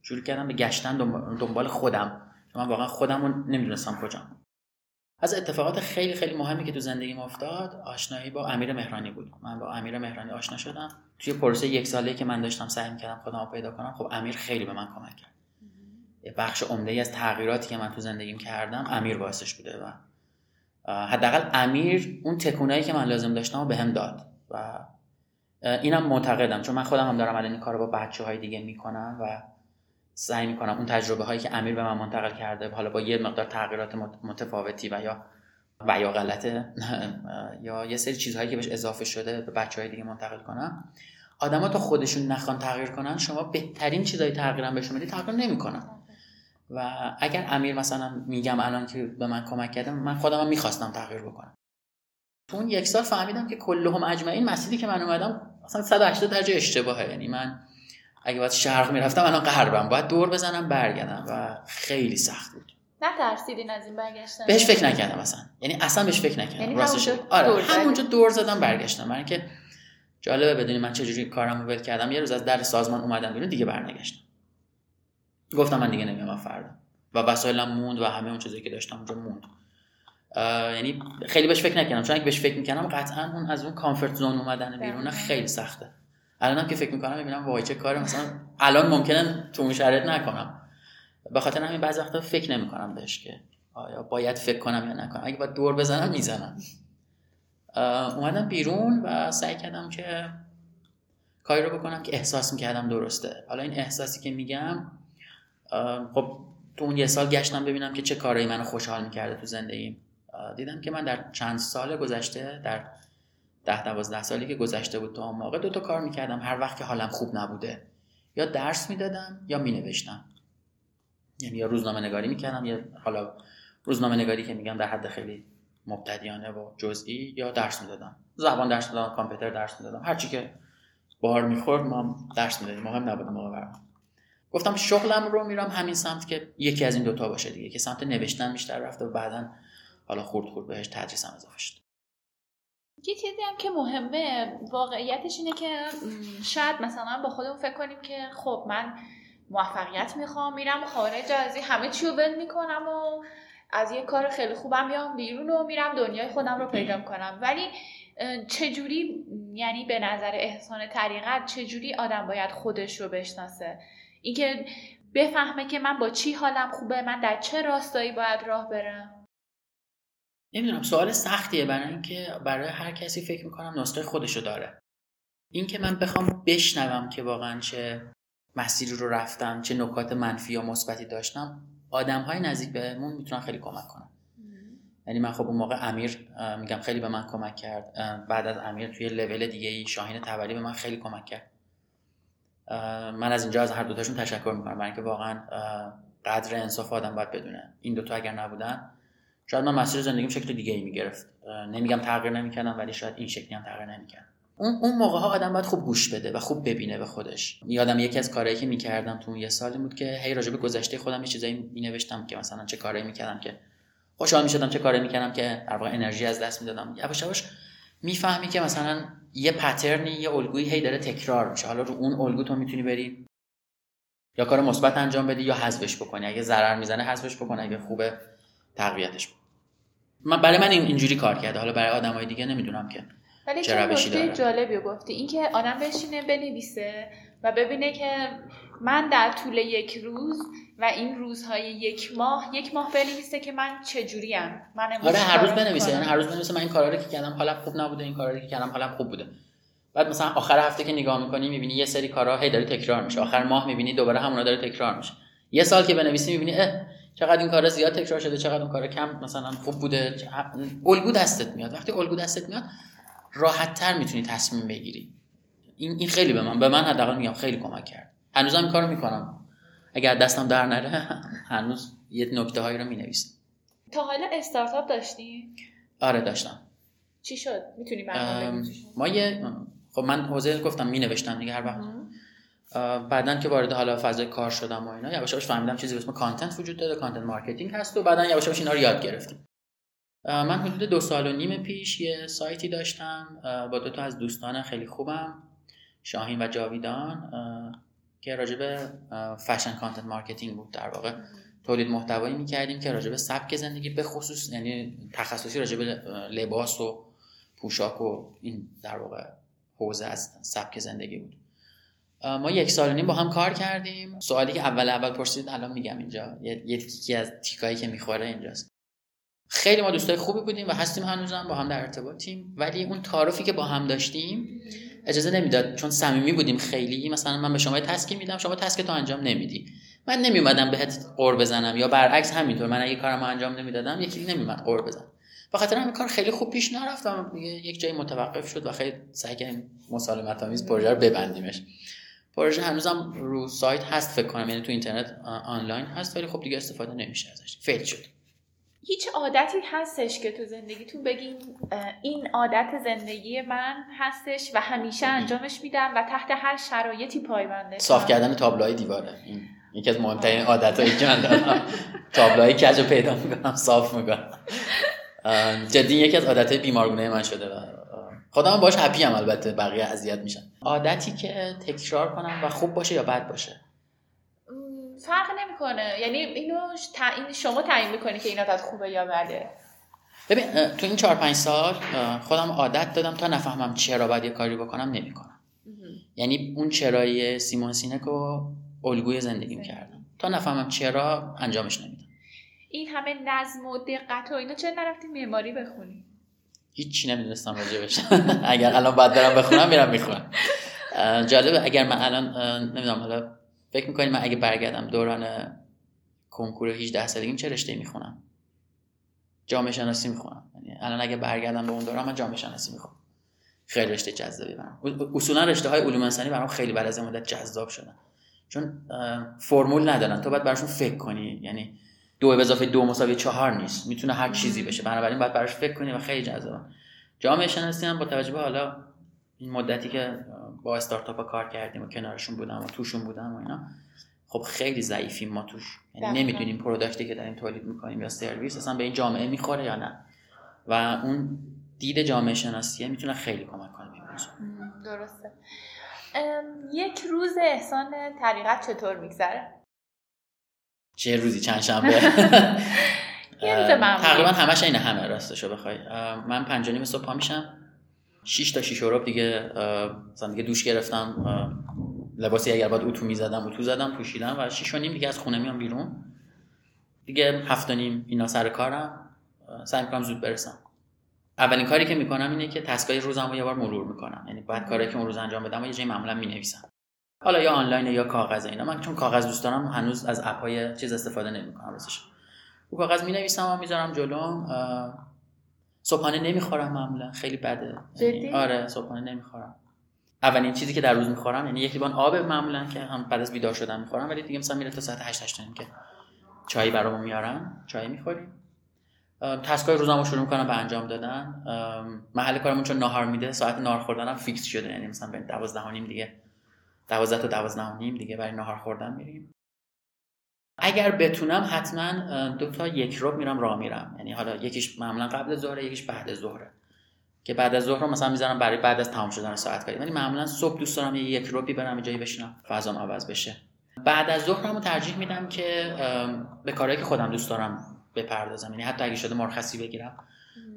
C: شروع کردم به گشتن دنبال خودم. من واقعا خودم رو نمی‌دونستم کجا از اتفاقات خیلی خیلی مهمی که تو زندگیم افتاد آشنایی با امیر مهرانی بود. من با امیر مهرانی آشنا شدم. توی پروسه یک ساله که من داشتم سعی می‌کردم خودم رو پیدا کنم خب امیر خیلی به من کمک کرد. بخش عمده ای از تغییراتی که من تو زندگیم کردم امیر باعثش بوده و حداقل امیر اون تکونایی که من لازم داشتم و بهم داد و اینم معتقدم. چون من خودم هم دارم الان این کارو با بچه های دیگه می‌کنم و سعی می‌کنم اون تجربه هایی که امیر به من منتقل کرده حالا با یه مقدار تغییرات متفاوتی و یا و یا غلطه یا یه سری چیزهایی که بهش اضافه شده به بچه های دیگه منتقل کنم. آدما تا خودشون نخوان تغییر کنن شما بهترین چیزای تغییرم بهشون بدی تغییر نمی‌کنن. و اگر امیر مثلا میگم الان که به من کمک کرده من خودم هم می‌خواستم تغییر بکنم. تو اون یک سال فهمیدم که کلهم اجمعین مسیری که من اومدم اصلا 180 درجه اشتباهه. یعنی من اگه باید شرق می‌رفتم الان غربم. باید دور بزنم برگردم. و خیلی سخت بود.
B: نترسیدین از این برگشتن؟
C: بهش فکر نکردم اصلا. یعنی اصلا بهش فکر نکردم. یعنی راستش. آره دور همونجا دور زدم برگشتم. برای اینکه جالبه بدونی من چجوری کارم رو ول کردم. یه روز از در سازمان اومدم بیرون دیگه برنگشتم. گفتم من دیگه نمیام فردا. و وسایلم موند و همه اون چیزایی که داشتم اونجا موند. یعنی خیلی بهش فکر نکردم. چون اگه بهش فکر می‌کردم قطعا اون از اون کامفورت زون اومدن بیرون خیلی سخته. الانم که فکر می‌کنم می‌بینم وای چه کاری مثلا الان ممکنه تو اون شرایط نکنم. به خاطر همین بعضی وقتا فکر نمی‌کنم بهش که آیا باید فکر کنم یا نکنم. اگه باید دور بزنم می‌زنم. اومدم بیرون و سعی کردم که کاری رو بکنم که احساس می‌کردم درسته. حالا این احساسی که میگم خب تو اون یه سال گشتم ببینم که چه کارایی منو خوشحال می‌کرده تو زندگیم. دیدم که من در چند سال گذشته در ده دوازده سالی که گذشته بود تا اون موقع دو تا کار می‌کردم. هر وقت که حالم خوب نبوده. یا درس می‌دادم یا مینوشتم. یعنی یا روزنامه نگاری می‌کردم یا حالا روزنامه نگاری که میگم در حد خیلی مبتدیانه و جزئی یا درس می‌دادم. زبان درس می‌دادم کامپیوتر درس می‌دادم. هرچی که بار می‌خورد ما درس می‌دادیم. مهم نبود موقع گفتم شغلم رو میرم همین سمت که یکی از این دوتا باشه دیگه که سمت نوشتن بیشتر رفته و بعدا حالا خورد خورد بهش تدریس هم اضافه شد.
B: یه چیزی هم که مهمه واقعیتش اینه که شاید مثلا با خودمون فکر کنیم که خب من موفقیت می‌خوام میرم خارج از همه چی رو ول می‌کنم و از یه کار خیلی خوبم میام بیرون و میرم دنیای خودم رو پیدا کنم ولی چجوری یعنی به نظر احسان طریقت چجوری آدم باید خودش رو بشناسه؟ اینکه بفهمه که من با چی حالم خوبه من در چه راستایی باید راه برم؟
C: نمی‌دونم سوال سختیه برای اینکه برای هر کسی فکر می‌کنم نسخه خودشو داره. اینکه من بخوام بشنوم که واقعا چه مسیری رو رفتم چه نکات منفی یا مثبتی داشتم آدم های نزدیک بهمون می‌تونن خیلی کمک کنن. یعنی من خب اون موقع امیر میگم خیلی به من کمک کرد. بعد از امیر توی لول دیگه ای شاهین تبری به من خیلی کمک کرد. من از اینجا از هر دوتاشون تشکر می‌کنم. برای اینکه واقعا قدر انصاف آدم باید بدونه. این دوتا اگر نبودن شاید من مسیر زندگیم شکل دیگه ای می‌گرفت. نمیگم تغییر نمی‌کردم ولی شاید این شکلی هم تغییر نمی‌کردم اون اون موقع ها آدم باید خوب گوش بده و خوب ببینه به خودش. یادم یکی از کارهایی که می‌کردم تو اون یه سالی بود که هی راجع به گذشته خودم یه چیزایی مینوشتم که مثلا چه کارایی می‌کردم که خوشحال می‌شدم چه کاری می‌کردم که در انرژی از دست می‌دادم. یواش یواش می‌فهمی که مثلا یه پترنی یه الگویی هی داره تکرار میشه. حالا رو اون الگو تو می‌تونی بری یا کار مثبت انجام بدی یا حذفش بکنی. اگه ضرر می‌زنه حذفش بکنی. اگه خوبه تقویتش بکن من برای من اینجوری کار کرده. حالا برای آدمای دیگه نمی‌دونم که
B: ولی چه نکته جالبی گفتی. اینکه آدم بشینه بنویسه و ببینه که من در طول یک روز و این روزهای یک ماه یک ماه بنویسه که من چجوری ام من
C: آره هر روز بنویسه. یعنی هر روز بنویسه من این کارا رو که کردم. حالا خوب نبوده این کارا رو که کردم. حالا خوب بوده. بعد مثلا آخر هفته که نگاه می‌کنی می‌بینی یه سری کارا هی داره تکرار میشه. آخر ماه می‌بینی دوباره همونا داره تکرار میشه. یه سال که بنویسی می‌بینی اه چقدر این کارا زیاد تکرار شده چقدر اون کارا کم مثلا خوب بوده. الگو دستت میاد. وقتی الگو دستت میاد راحت تر می‌تونی تصمیم بگیری. این این خیلی به من به من حداقل میگم خیلی کمک کرد. هنوزم این کارو می‌کنم. اگر دستم در نره هنوز یه نکته هایی رو می‌نویسم.
B: تا حالا استارتاپ داشتی؟
C: آره داشتم.
B: چی شد؟ می‌تونی
C: ما یه خب من حوزه گفتم می نوشتم دیگه هر وقت. بعدا که وارد حالا فضای کار شدم و اینا یواش یواش فهمیدم چیزی به اسم content وجود داره content marketing هست و بعدا یواش یواش اینا رو یاد گرفتیم. من حدود دو سال و نیم پیش یه سایتی داشتم با دو تا از دوستان خیلی خوبم شاهین و جاویدان که راجع به fashion content marketing بود در واقع. تولید محتوایی می‌کردیم که راجع به سبک زندگی به خصوص یعنی تخصصی راجع به لباس و پوشاک و این در واقع حوزه از سبک زندگی بود. ما یک سال نیم با هم کار کردیم. سوالی که اول اول پرسید الان میگم اینجا. یکی از تیکه‌هایی که می‌خوره اینجاست. خیلی ما دوستای خوبی بودیم و هستیم هنوزم با هم در ارتباطیم. ولی اون تعارفی که با هم داشتیم اجازه نمی‌داد چون صمیمی بودیم خیلی مثلا من به شما تسکی میدم شما تسک تو انجام نمیدی. من نمیومدم بهت قور بزنم یا برعکس همینطور من اگه کارم انجام نمی‌دادم یکی نمیومد قور بزنم به خاطر همین کار خیلی خوب پیش نرفت و یک جایی متوقف شد و خیلی سعی کردیم مسالمت آمیز پروژه رو ببندیمش. پروژه هنوزم رو سایت هست فکر کنم یعنی تو اینترنت آنلاین هست ولی خب دیگه استفاده نمیشه ازش. فیل شد.
B: هیچ عادتی هستش که تو زندگیتون بگین این عادت زندگی من هستش و همیشه انجامش میدم و تحت هر شرایطی پایبنده.
C: صاف کردن تابلوهای دیواره. این یکی از مهمترین عادتایی که من دارم. تابلوهای کج پیدا می‌کنم صاف می‌کنم. جدی یکی از عادتهای بیمارگونه من شده و خودم باش هپی هم البته بقیه اذیت میشن. عادتی که تکرار کنم و خوب باشه یا بد باشه؟
B: فرق نمی‌کنه. یعنی اینو تعیین شما تعیین می‌کنی که این عادت خوبه یا بده.
C: ببین تو این چهار پنج سال خودم عادت دادم تا نفهمم چرا باید یه کاری بکنم نمی‌کنم. یعنی اون چرایی سیمون سینک رو الگوی زندگی. کردم. تا نفهمم چرا انجامش نمیدم.
B: این همه نظم و دقت و اینا چرا نرفتی معماری بخونی؟
C: هیچی نمی‌دونستم راجبش اگر الان باید برم بخونم میرم می‌خونم. جالبه اگر من الان نمی‌دونم حالا فکر می‌کنید من اگه برگردم دوران کنکور 18 سالگیم چه رشته می‌خونم؟ جامعه شناسی می‌خونم. یعنی الان اگه برگردم به اون دوران من جامعه شناسی می‌خونم. خیلی رشته جذابی برام. اصولا رشته های علوم انسانی برام خیلی بعد از مدت جذاب شدن. چون فرمول ندارن. تو باید براشون فکر کنی. یعنی دو به اضافه دو مساوی چهار نیست. می‌تونه هر چیزی بشه. بنابراین باید براش فکر کنی و خیلی جذابه. جامعه شناسی هم با توجه به حالا این مدتی که با استارتاپ کار کردیم و کنارشون بودم و توشون بودم و اینا خب خیلی ضعیفیم ما توش. یعنی نمی‌دونیم پروداکتی که داریم تولید می‌کنیم یا سرویس اصلا به این جامعه می‌خوره یا نه. و اون دید جامعه شناسیه می‌تونه خیلی کمک کنه
B: درسته. یک روز احسان طریقت چطور میگذره؟
C: چه روزی چند شنبه تقریبا همش این همه راستشو بخوای. من پنج نیم صبح پا میشم. 6 تا 6 اورو دیگه مثلا دیگه دوش گرفتم. لباسی اگر باید اتو می‌زدم اتو زدم پوشیدم و 6 و نیم دیگه از خونه میام بیرون. دیگه هفت و نیم اینا سر کارم. سعی می‌کنم زود برسم. اولین کاری که می‌کنم اینه که تسکای روزم رو یه بار مرور می‌کنم. یعنی بعد کاری که اون روز انجام بدم و یه جایی معمولا می‌نویسم. حالا یا آنلاین یا کاغذ اینا. من چون کاغذ دوست دارم هنوز از اپ های چیز استفاده نمی‌کنم راستش. رو کاغذ می نویسم و می‌ذارم جلوم صبحانه نمی‌خورم معمولا. خیلی بده. یعنی آره صبحانه نمی‌خورم. اولین چیزی که در روز می‌خورم یعنی یک لیوان آب معمولا که هم بعد از بیدار شدن می‌خورم ولی دیگه مثلا میره تا ساعت 8 8 که چای برامون میارن چای می‌خوریم. تسکای روزمو رو شروع می‌کنم به انجام دادن. محل کارمون چون ناهار میده ساعت نهار خوردنم فیکس شده. یعنی مثلا به 12 نیم دیگه 12 تا 12 نیم دیگه برای نهار خوردن میریم. اگر بتونم حتما دو تا یک روب میرم راه میرم. یعنی حالا یکیش معمولا قبل ظهر یکیش بعد ظهره. که بعد از ظهر مثلا می‌ذارم برای بعد از تمام شدن ساعت کاری. ولی معمولا صبح دوست دارم یک روبی برم جایی بشینم فضام عوض بشه. بعد از ظهرمو ترجیح میدم که به کارهایی که خودم دوست دارم بپردازم. یعنی حتی اگه شده مرخصی بگیرم.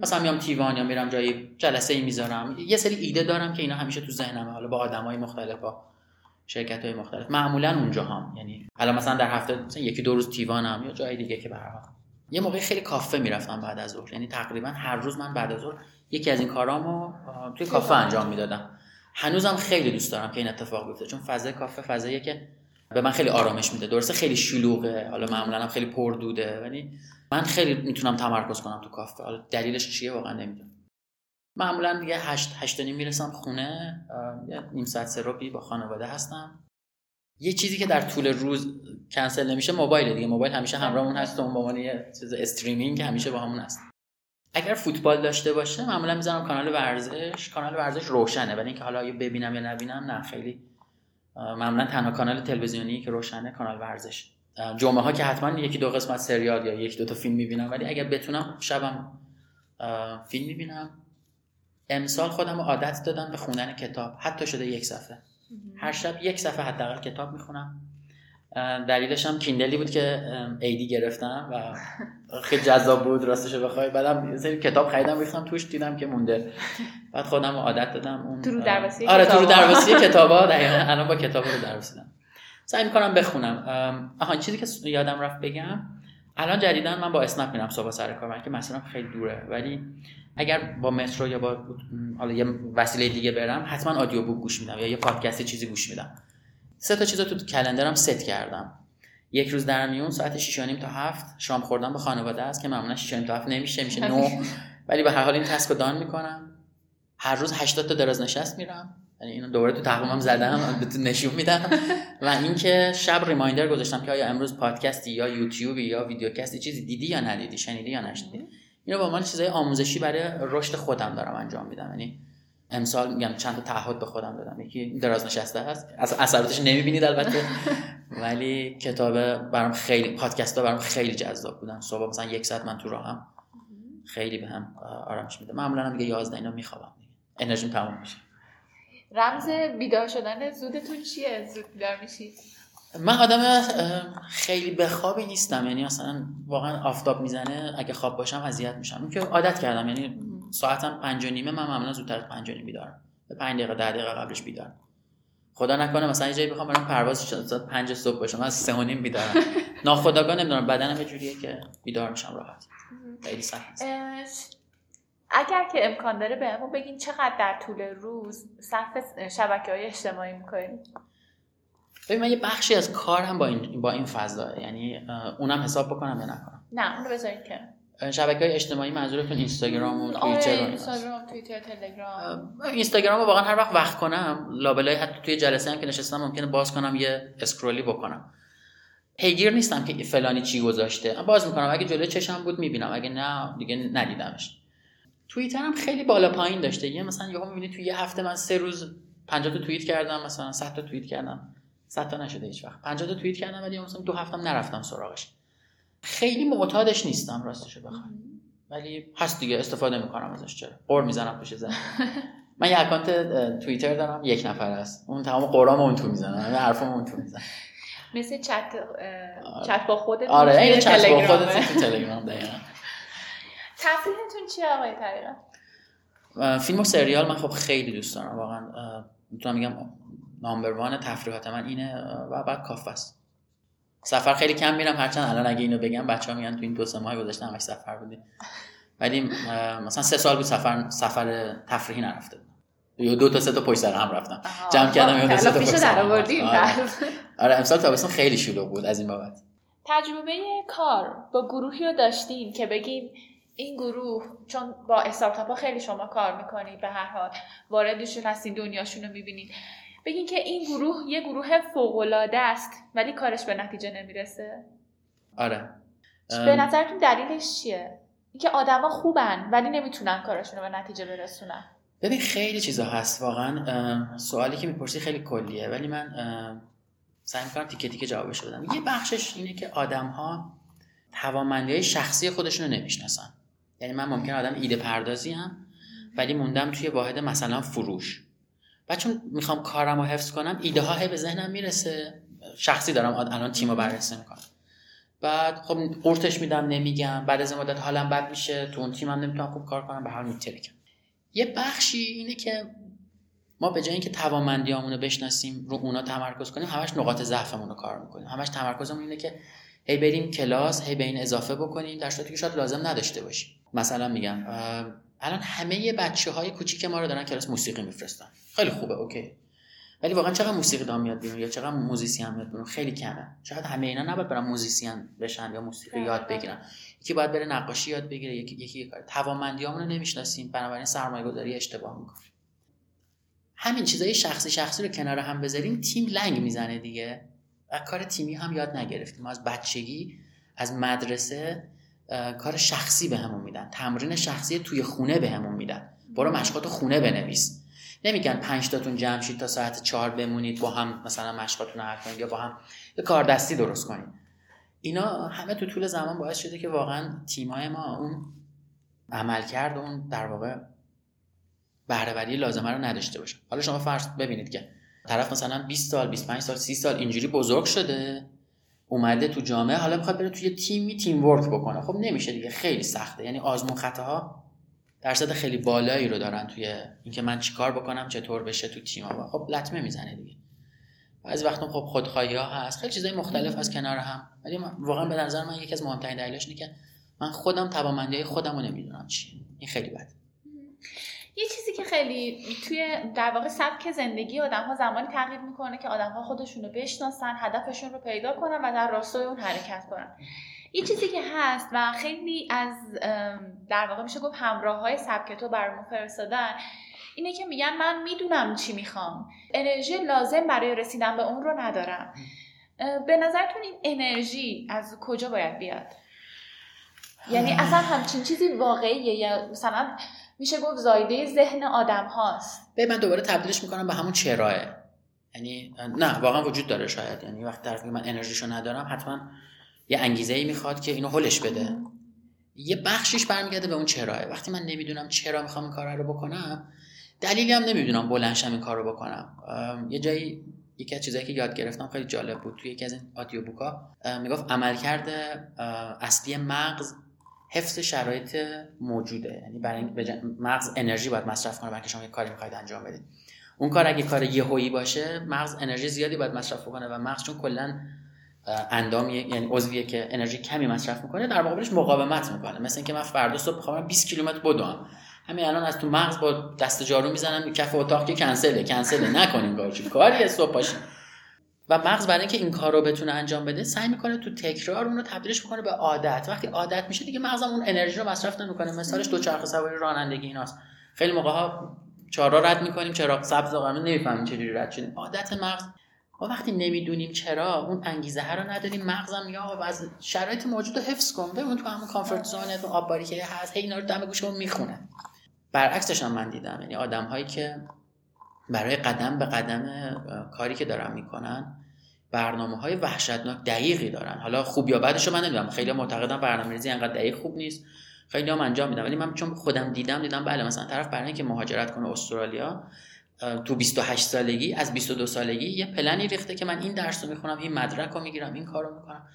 C: مثلا میام تیوان یا میرم جایی جلسه ای می‌ذارم. یه سری ایده دارم که اینا همیشه تو ذهنمه. حالا با آدمای مختلف با شرکت های مختلف. معمولا اونجا هم. یعنی الان مثلا در هفته مثلا یکی دو روز تیوانم یا جای دیگه که برها یه موقع خیلی کافه می‌رفتم بعد از ظهر. یعنی تقریبا هر روز من بعد از ظهر یکی از این کارامو توی کافه انجام می‌دادم. هنوزم خیلی دوست دارم که این اتفاق بیفته. چون فضای کافه فضاییه که به من خیلی آرامش میده. درسته خیلی شلوغه. حالا معمولا هم خیلی پردوده. ولی من خیلی می‌تونم تمرکز کنم تو کافه. حالا دلیلش چیه واقعا نمی‌دونم. معمولا دیگه هشت هشت می‌رسم خونه. یه نیم ساعت سروبی با خانواده هستم. یه چیزی که در طول روز کنسل نمیشه موبایل دیگه. موبایل همیشه همراهمون هست اون به یه چیز استریمینگ همیشه با همون هست. اگر فوتبال داشته باشه معمولا می‌ذارم کانال ورزش. کانال ورزش روشنه. ولی اینکه حالا ببینم یا نبینم نه خیلی معمولا تنها کانال تلویزیونی که روشنه کانال ورزش. جمعه ها که حتما یکی دو قسمت سریال یا یک دو تا فیلم می‌بینم. ولی اگر بتونم شبم فیلم می‌بینم. امسال خودم عادت دادم به خوندن کتاب. حتی شده یک صفحه. هر شب یک صفحه حداقل کتاب می‌خونم. دلیلش هم کیندلی بود که ایدی گرفتم و خیلی جذاب بود راستش بخوای. بعدم یه سری کتاب خریدم ریختم توش دیدم که مونده. بعد خودم عادت دادم. اون
B: تو رو درواسی
C: آره تو رو درواسی کتابا. دقیقاً الان با کتاب رو درواسی سعی می‌کنم بخونم. آها چیزی که یادم رفت بگم. الان جدیدا من با اسنپ میرم صبح سر کار من که مثلا خیلی دوره. ولی اگر با مترو یا با حالا یه وسیله دیگه برم حتما آدیو بوک گوش میدم یا یه پادکست چیزی گوش میدم. سه تا چیز رو تو کلندرم ست کردم. یک روز در میون ساعت 6 تا 7 شام خوردن با خانواده است که معمولا 6 تا 7 نمیشه میشه 9 ولی به هر حال این تسک رو دان می‌کنم. هر روز 80 تا دراز نشست میرم. یعنی اینو دوباره تو تقویمم زدم بهتون نشون میدم. و اینکه شب ریمایندر گذاشتم که آیا امروز پادکستی یا یوتیوبی یا ویدیوکستی چیزی دیدی یا ندیدی شنیدی یا نشنیدی؟ اینو به عنوان چیزای آموزشی برای رشد خودم دارم انجام میدم. یعنی امسال میگم چند تا تعهد به خودم دادم. یکی دراز نشسته هست. از اثراتش نمی‌بینید البته. ولی کتاب برام خیلی پادکست ها برام خیلی جذاب بودن. صبح مثلا یک ساعت من تو راهم. خیلی بهم هم آرامش میده. معمولا هم دیگه 11 اینا میخوابم. انرژیم تموم میشه.
B: رمز بیدار شدن زودتون چیه؟ زود بیدار میشید
C: من آدم خیلی به خوابی نیستم. یعنی مثلا واقعا آفتاب می‌زنه اگه خواب باشم اذیت میشم. که عادت کردم. یعنی ساعتم پنج و نیمه من معمولا زودتر از پنج و نیم بیدارم. به پنج دقیقه ده دقیقه قبلش بیدارم. خدا نکنه مثلا یه جایی بخوام برم پرواز ساعت پنج صبح باشم از سه و نیم بیدارم. ناخداگاه نمی‌دونم بدنم یه جوریه که بیدار میشم راحت. خیلی سخت
B: اگر که امکان داره بهمون بگین چقدر در طول روز صرف شبکه های اجتماعی می‌کنید
C: ببین من یه بخشی از کار هم با این با این فضا یعنی اونم حساب بکنم یا نکنم.
B: نه اونو بذارید که.
C: شبکه های اجتماعی منظورتون اینستاگرام و
B: آره،
C: توییتر
B: اینستاگرام توییتر تلگرام.
C: اینستاگرام رو واقعا هر وقت وقت کنم لابلای حتی توی جلسه هم که نشستم ممکنه باز کنم یه اسکرولی بکنم. پیگیر نیستم که فلانی چی گذاشته. باز می‌کنم اگه جلوی چشم بود می‌بینم اگه نه دیگه ندیدمش. توییتر هم خیلی بالا پایین داشته. یه مثلا یهو می‌بینی توی یه هفته من سه روز 50 تا توییت کردم مثلا 100 تا توییت کردم. 100 تا نشده هیچ وقت. 50 تا توییت کردم ولی مثلا دو هفتم نرفتم سراغش. خیلی معتادش نیستم راستش بخوام. ولی هست دیگه استفاده می‌کنم ازش. چرا؟ قور می‌زنم پشت زن من یه اکانت توییتر دارم یک نفر است اون تمام قرام اون تو می‌زنم همه حرفم اون تو می‌زنم
B: مثل چت چت با خودت
C: آره این چت با خودت تو تلگرام دقیقاً.
B: تفریحتون چیه آقای طریقا
C: فیلم و سریال من خب خیلی دوست دارم. واقعا می‌تونم میگم نامبر وان تفریحات من اینه و بعد کافه است. سفر خیلی کم میرم هرچند الان اگه اینو بگم بچه ها میگن تو این دو سه ماه گذشته همش سفر بودیم ولی مثلا سه سال بود سفر سفر تفریحی نرفته یا دو تا سه تا پشت سر هم رفتم. جمع کردم یا دو
B: تا پشت سر آره.
C: آره امسال تابستون خیلی شلوغ بود از این بابت.
B: تجربه کار با گروهی رو داشتین که بگین این گروه چون با استارتاپ ها خیلی شما کار می‌کنید به هر حال. واردشون هستین دنیاشون رو می‌بینید بگین که این گروه یه گروه فوقالعاده است ولی کارش به نتیجه نمی‌رسه.
C: آره.
B: به نظرتون دلیلش چیه؟ اینکه آدما خوبن ولی نمی‌تونن کارشون رو به نتیجه برسونن.
C: ببین خیلی چیزا هست واقعا. سوالی که می‌پرسی خیلی کلیه ولی من سعی می‌کنم تیکه تیکه جوابش بدم. یه بخشش اینه که آدم ها شخصی خودشون رو نمی‌شناسن. یعنی من ممکن آدم ایده پردازی هم ولی موندم توی واحد مثلا فروش. و چون می‌خوام کارم رو حفظ کنم ایده ها به ذهنم می‌رسه. شخصی دارم الان تیم رو بررسی می‌کنم. بعد خب قورتش میدم نمیگم. بعد از مدت حالم بد میشه. تو اون تیمم نمی‌تونم خوب کار کنم. به حال میترکم یه بخشی اینه که ما به جای اینکه توانمندیامون رو بشناسیم رو اونا تمرکز کنیم همش نقاط ضعفمون رو کار می‌کنیم. همش تمرکزمون اینه که هی بریم کلاس هی به این اضافه بکنیم در صورتی که شاید لازم نداشته باشیم. مثلا میگم الان همه بچه های کوچیک ما رو دارن کلاس موسیقی میفرستن. خیلی خوبه okay. ولی واقعا چقدر موسیقی‌دان میاد بیرون یا چقدر موزیسین میاد بیرون؟ خیلی کمه. شاید همه اینا نباید برن موزیسین بشن یا موسیقی یاد بگیرن. یکی باید بره نقاشی یاد بگیره یکی یکی کار توانمندیامون رو نمی‌شناسیم بنابراین سرمایه گذاری اشتباه می‌کنیم. همین چیزای شخصی شخصی رو کنار هم بذاریم تیم لنگ می‌زنه دیگه. کار تیمی هم یاد نگرفتیم. ما از بچگی از مدرسه کار شخصی به میدن. تمرین شخصی توی خونه به میدن. برو مشقات خونه بنویس. نمیگن پنج تاتون جمع شید تا ساعت چهار بمونید با هم مثلا مشقاتون حل کنید یا با هم یه کار دستی درست کنید. اینا همه تو طول زمان باعث شده که واقعا تیمای ما اون عمل کرد اون در واقع بهرهوری لازمه رو نداشته باشه حالا شما فرض ببینید که طرف مثلا 20 سال 25 سال 30 سال اینجوری بزرگ شده اومده تو جامعه حالا می‌خواد بره توی تیمی تیم ورک بکنه. خب نمیشه دیگه خیلی سخته. یعنی آزمون خطاها درصد خیلی بالایی رو دارن توی اینکه من چیکار بکنم چطور بشه تو تیم ها خب لطمه می‌زنه دیگه. از وقت خب خودخواهی ها هست. خیلی چیزای مختلف از کنار هم. ولی واقعا به نظر من یکی از مهمترین دلایلش اینه که من خودم توانمندی خودم رو نمی‌دونم چی. این خیلی بده.
B: خیلی توی در واقع سبک زندگی آدم ها زمانی تغییر می‌کنه که آدم ها خودشون رو بشناسن هدفشون رو پیدا کنن و در راستای اون حرکت کنن. یه چیزی که هست و خیلی از در واقع میشه گفت همراه های سبک تو برامون فرستادن اینه که میگن من می‌دونم چی می‌خوام. انرژی لازم برای رسیدن به اون رو ندارم. به نظرتون این انرژی از کجا باید بیاد؟ یعنی اصلا همچین چیزی واقعیه یا مثلا میشه گفت زایده ذهن آدم هاست.
C: به من دوباره تبدیلش می‌کنم به همون چراه یعنی نه واقعا وجود داره شاید. یعنی وقتی طرف من انرژیشو ندارم حتما یه انگیزه ای می‌خواد که اینو هلش بده. یه بخشیش برمیگرده به اون چراه وقتی من نمی‌دونم چرا می‌خوام این کار رو بکنم دلیلی هم نمی‌دونم بلنشم این کار رو بکنم یه جایی یکی از چیزایی که یاد گرفتم خیلی جالب بود. توی یکی از این آدیو بوکا می‌گفت عملکرد اصلی مغز حفظ شرایط موجوده. یعنی برای مغز انرژی باید مصرف کنه برای شما یه کاری می‌خواید انجام بدید. اون کار اگه کار یهویی باشه مغز انرژی زیادی باید مصرف کنه و مغز چون کلا اندام یعنی عضویه که انرژی کمی مصرف می‌کنه در مقابلش مقاومت می‌کنه. مثل اینکه من فردا صبح بخوام 20 کیلومتر بدوم. همین الان از تو مغز با دست جارو می‌زنم کف اتاق که کنسله. کنسله نکنیم کار چی کاری صبح باشیم و مغز برای اینکه این کار رو بتونه انجام بده سعی می‌کنه تو تکرار اون رو تبدیلش می‌کنه به عادت. وقتی عادت میشه دیگه مغزم اون انرژی رو مصرف نمی‌کنه. مثالش دو چرخ سواری رانندگی ایناست. خیلی موقع ها چهارراه رد می‌کنیم چرا؟ سبز و قرمز نمی‌فهمیم چجوری رد شدیم. عادت مغز. ما وقتی نمی‌دونیم چرا اون انگیزه ها رو نداریم. مغزم آقا از شرایط موجود رو حفظ کن. بمون تو همون کامفورت زون تو آب که هست هی اینا رو دم گوشمون می‌خونه. برعکسش هم من دیدم. یعنی آدم هایی که برای قدم به قدم کاری که دارن می‌کنن برنامه های وحشتناک دقیقی دارن. حالا خوب یا بدش من نمی‌دونم. خیلی معتقدم برنامه‌ریزی انقدر دقیق خوب نیست. خیلی هم انجام میدم ولی من چون خودم دیدم دیدم بله مثلا طرف برای اینکه مهاجرت کنه استرالیا تو 28 سالگی از 22 سالگی یه پلنی ریخته که من این درس رو می‌خونم این مدرک رو می‌گیرم این کار رو می‌کنم.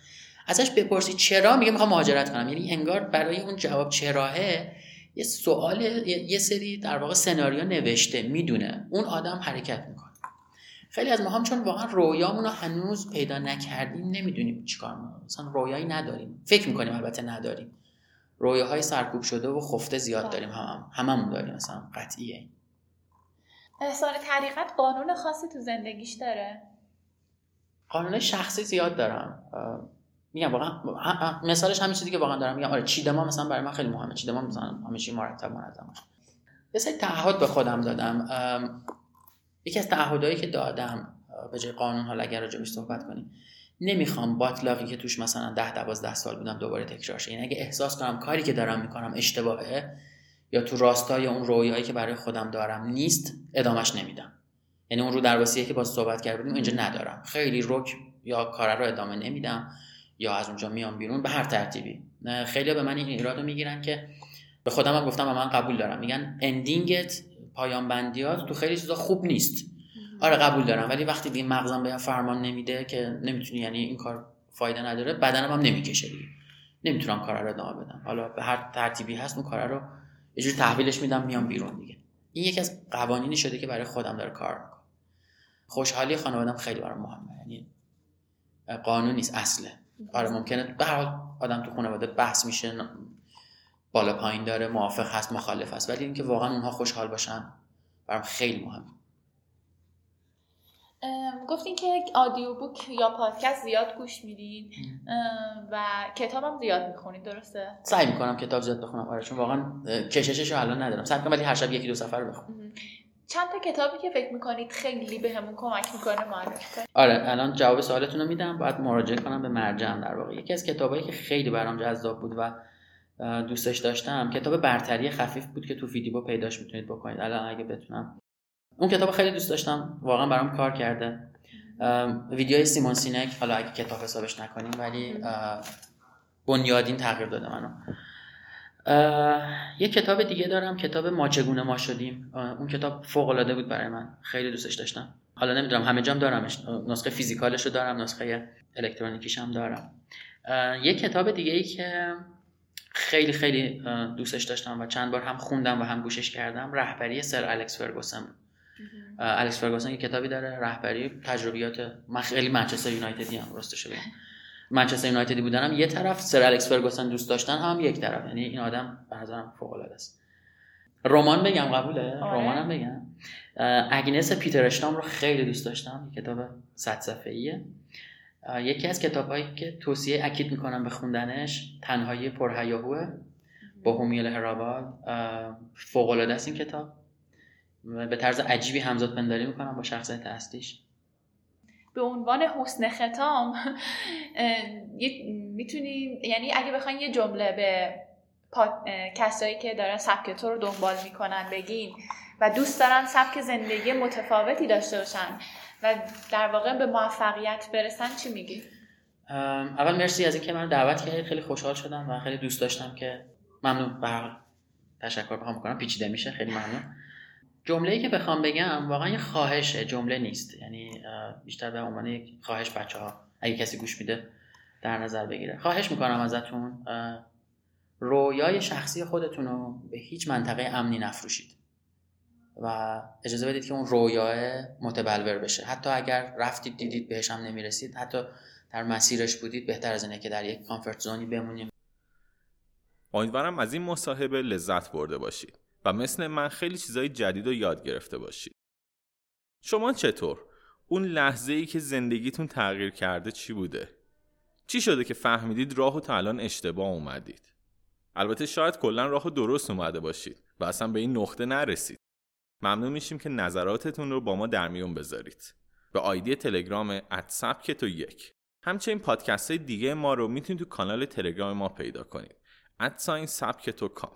C: ازش بپرسی چرا؟ میگه می‌خوام مهاجرت کنم. یعنی انگار برای اون جواب چراهه یه سوال یه سری در واقع سناریو نوشته می‌دونه. اون آدم حرکت می‌کنه. خیلی از ما هم چون واقعا رویامون رو هنوز پیدا نکردیم نمی‌دونیم چیکار کنیم مثلا رویایی نداریم. فکر می‌کنیم البته نداریم. رویاهای سرکوب شده و خفته زیاد داریم. هم هممون داریم. مثلا قطعیه.
B: احسان طریقت قانون خاصی تو زندگیش داره؟
C: قانون شخصی زیاد دارم. میگم واقعا مثالش همین چیزی که واقعا دارم میگم. آره چیدما مثلا برای من خیلی مهمه. چیدما مثلا همیشه مرتب منظم یه سری تعهد به خودم دادم. یکی از تعهدایی که دادم به جای قانون حالا اگر راجبش صحبت کنیم نمی‌خوام باطلاقی که توش مثلا ده دوازده سال بودم دوباره تکرار شه. یعنی اگه احساس کنم کاری که دارم می‌کنم اشتباهه یا تو راستای اون رویایی که برای خودم دارم نیست ادامش نمیدم. یعنی اون رو درواسی که با صحبت کردیم اینجا ندارم. خیلی رک یا کار رو ادامه نمیدم. یا از اونجا میام بیرون به هر ترتیبی. خیلی به من این ایراد می‌گیرن که به خودم هم گفتم و من قبول دارم. میگن اندینگت پایان بندیات تو خیلی چیزا خوب نیست. آره قبول دارم ولی وقتی دیگه مغزم به فرمان نمیده که نمی‌تونی یعنی این کار فایده نداره بدنم هم نمی‌کشه دیگه. نمی‌تونم کار رو ادامه بدم. حالا به هر ترتیبی هست اون کار رو یه جوری تحویلش میدم میام بیرون دیگه. این یکی از قوانینی شده که برای خودم داره کار می‌کنه. خوشحالی خانوادم خیلی برام مهمه. یعنی قانون نیست اصله. آره ممکنه. به آدم تو خانواده بحث میشه بالا پایین داره موافق هست مخالف هست ولی اینکه واقعا اونها خوشحال باشن برام خیلی مهمه
B: گفتین که آدیو بوک یا پادکست زیاد گوش میدین. و کتابم زیاد می‌خونید درسته؟
C: سعی می‌کنم کتاب زیاد بخونم. آره چون واقعا کششش رو الان ندارم. سعی ولی هر شب یکی دو سفر بخونم.
B: چند تا کتابی که فکر می‌کنید خیلی بهمون کمک می‌کنه معرفی کنید
C: آره الان جواب سوالتون رو میدم. باید مراجعه کنم به مرجع در واقع. یکی از کتابایی که خیلی برام جذاب بود و دوستش داشتم کتاب برتری خفیف بود که تو فیدیبو پیداش می‌تونید بکنید. الان اگه بتونم. اون کتاب خیلی دوست داشتم. واقعا برام کار کرده. ویدیوهای سیمون سینک. حالا اگه کتاب حسابش نکنیم ولی بنیادین تغییر داده منو. یه کتاب دیگه دارم کتاب ما چگونه ما شدیم. اون کتاب فوق العاده بود برای من. خیلی دوستش داشتم. حالا نمی‌دونم همه جام دارمش. نسخه فیزیکالش رو دارم نسخه الکترونیکیش هم دارم. یه کتاب دیگه ای که خیلی خیلی دوستش داشتم و چند بار هم خوندم و هم گوشش کردم رهبری سر الکس فرگوسن. الکس فرگوسن یه کتابی داره رهبری تجربیات من خیلی منچستر یونایتدی هم راستش بگم. منچستر یونایتدی بودنم یه طرف سر الکس فرگوسن دوست داشتن هم یک طرف. یعنی این آدم به نظرم فوق العاده است. رمان بگم قبوله؟ آره. رمانم بگم. اگنس پیتر اشتام رو خیلی دوست داشتم کتاب 100 صفحه‌ایه یکی از کتابهایی که توصیه اکید می‌کنم به خوندنش تنهایی پرهیاهوه با هومیل هرابال فوق العاده است این کتاب. به طرز عجیبی همزاد پنداری می‌کنم با شخصیت اصلیش.
B: به عنوان حسن ختام می‌تونیم یعنی اگه بخواین یه جمله به کسایی که دارن سبک تو رو دنبال می‌کنن بگین و دوست دارن سبک زندگی متفاوتی داشته باشن و در واقع به موفقیت برسن چی میگی؟
C: اول مرسی از اینکه من دعوت کردید. خیلی خوشحال شدم و خیلی دوست داشتم که ممنون. به تشکر بخوام کنم پیچیده میشه. خیلی ممنون. جمله‌ای که بخوام بگم واقعا یه خواهشه جمله نیست. یعنی بیشتر به عنوان یک خواهش بچه ها اگه کسی گوش میده در نظر بگیره. خواهش می‌کنم ازتون رویای شخصی خودتون رو به هیچ منطقه امنی نفروشید و اجازه بدید که اون رویاه متبلور بشه. حتی اگر رفتید دیدید بهش هم نمی‌رسید حتی در مسیرش بودید بهتر از اینه که در یک کامفورت زونی بمونیم
A: امیدوارم از این مصاحبه لذت برده باشید. و مثل من خیلی چیزای جدید رو یاد گرفته باشید شما چطور؟ اون لحظه ای که زندگیتون تغییر کرده چی بوده؟ چی شده که فهمیدید راه و تا الان اشتباه اومدید؟ البته شاید کلا راه درست اومده باشید و اصلا به این نقطه نرسید. ممنون میشیم که نظراتتون رو با ما در میون بذارید. به آیدی تلگرام اتسپ که تو یک. همچنین پادکست های دیگه ما رو می‌تونید تو کانال تلگرام ما پیدا کنید. ادساین سبک تو کام.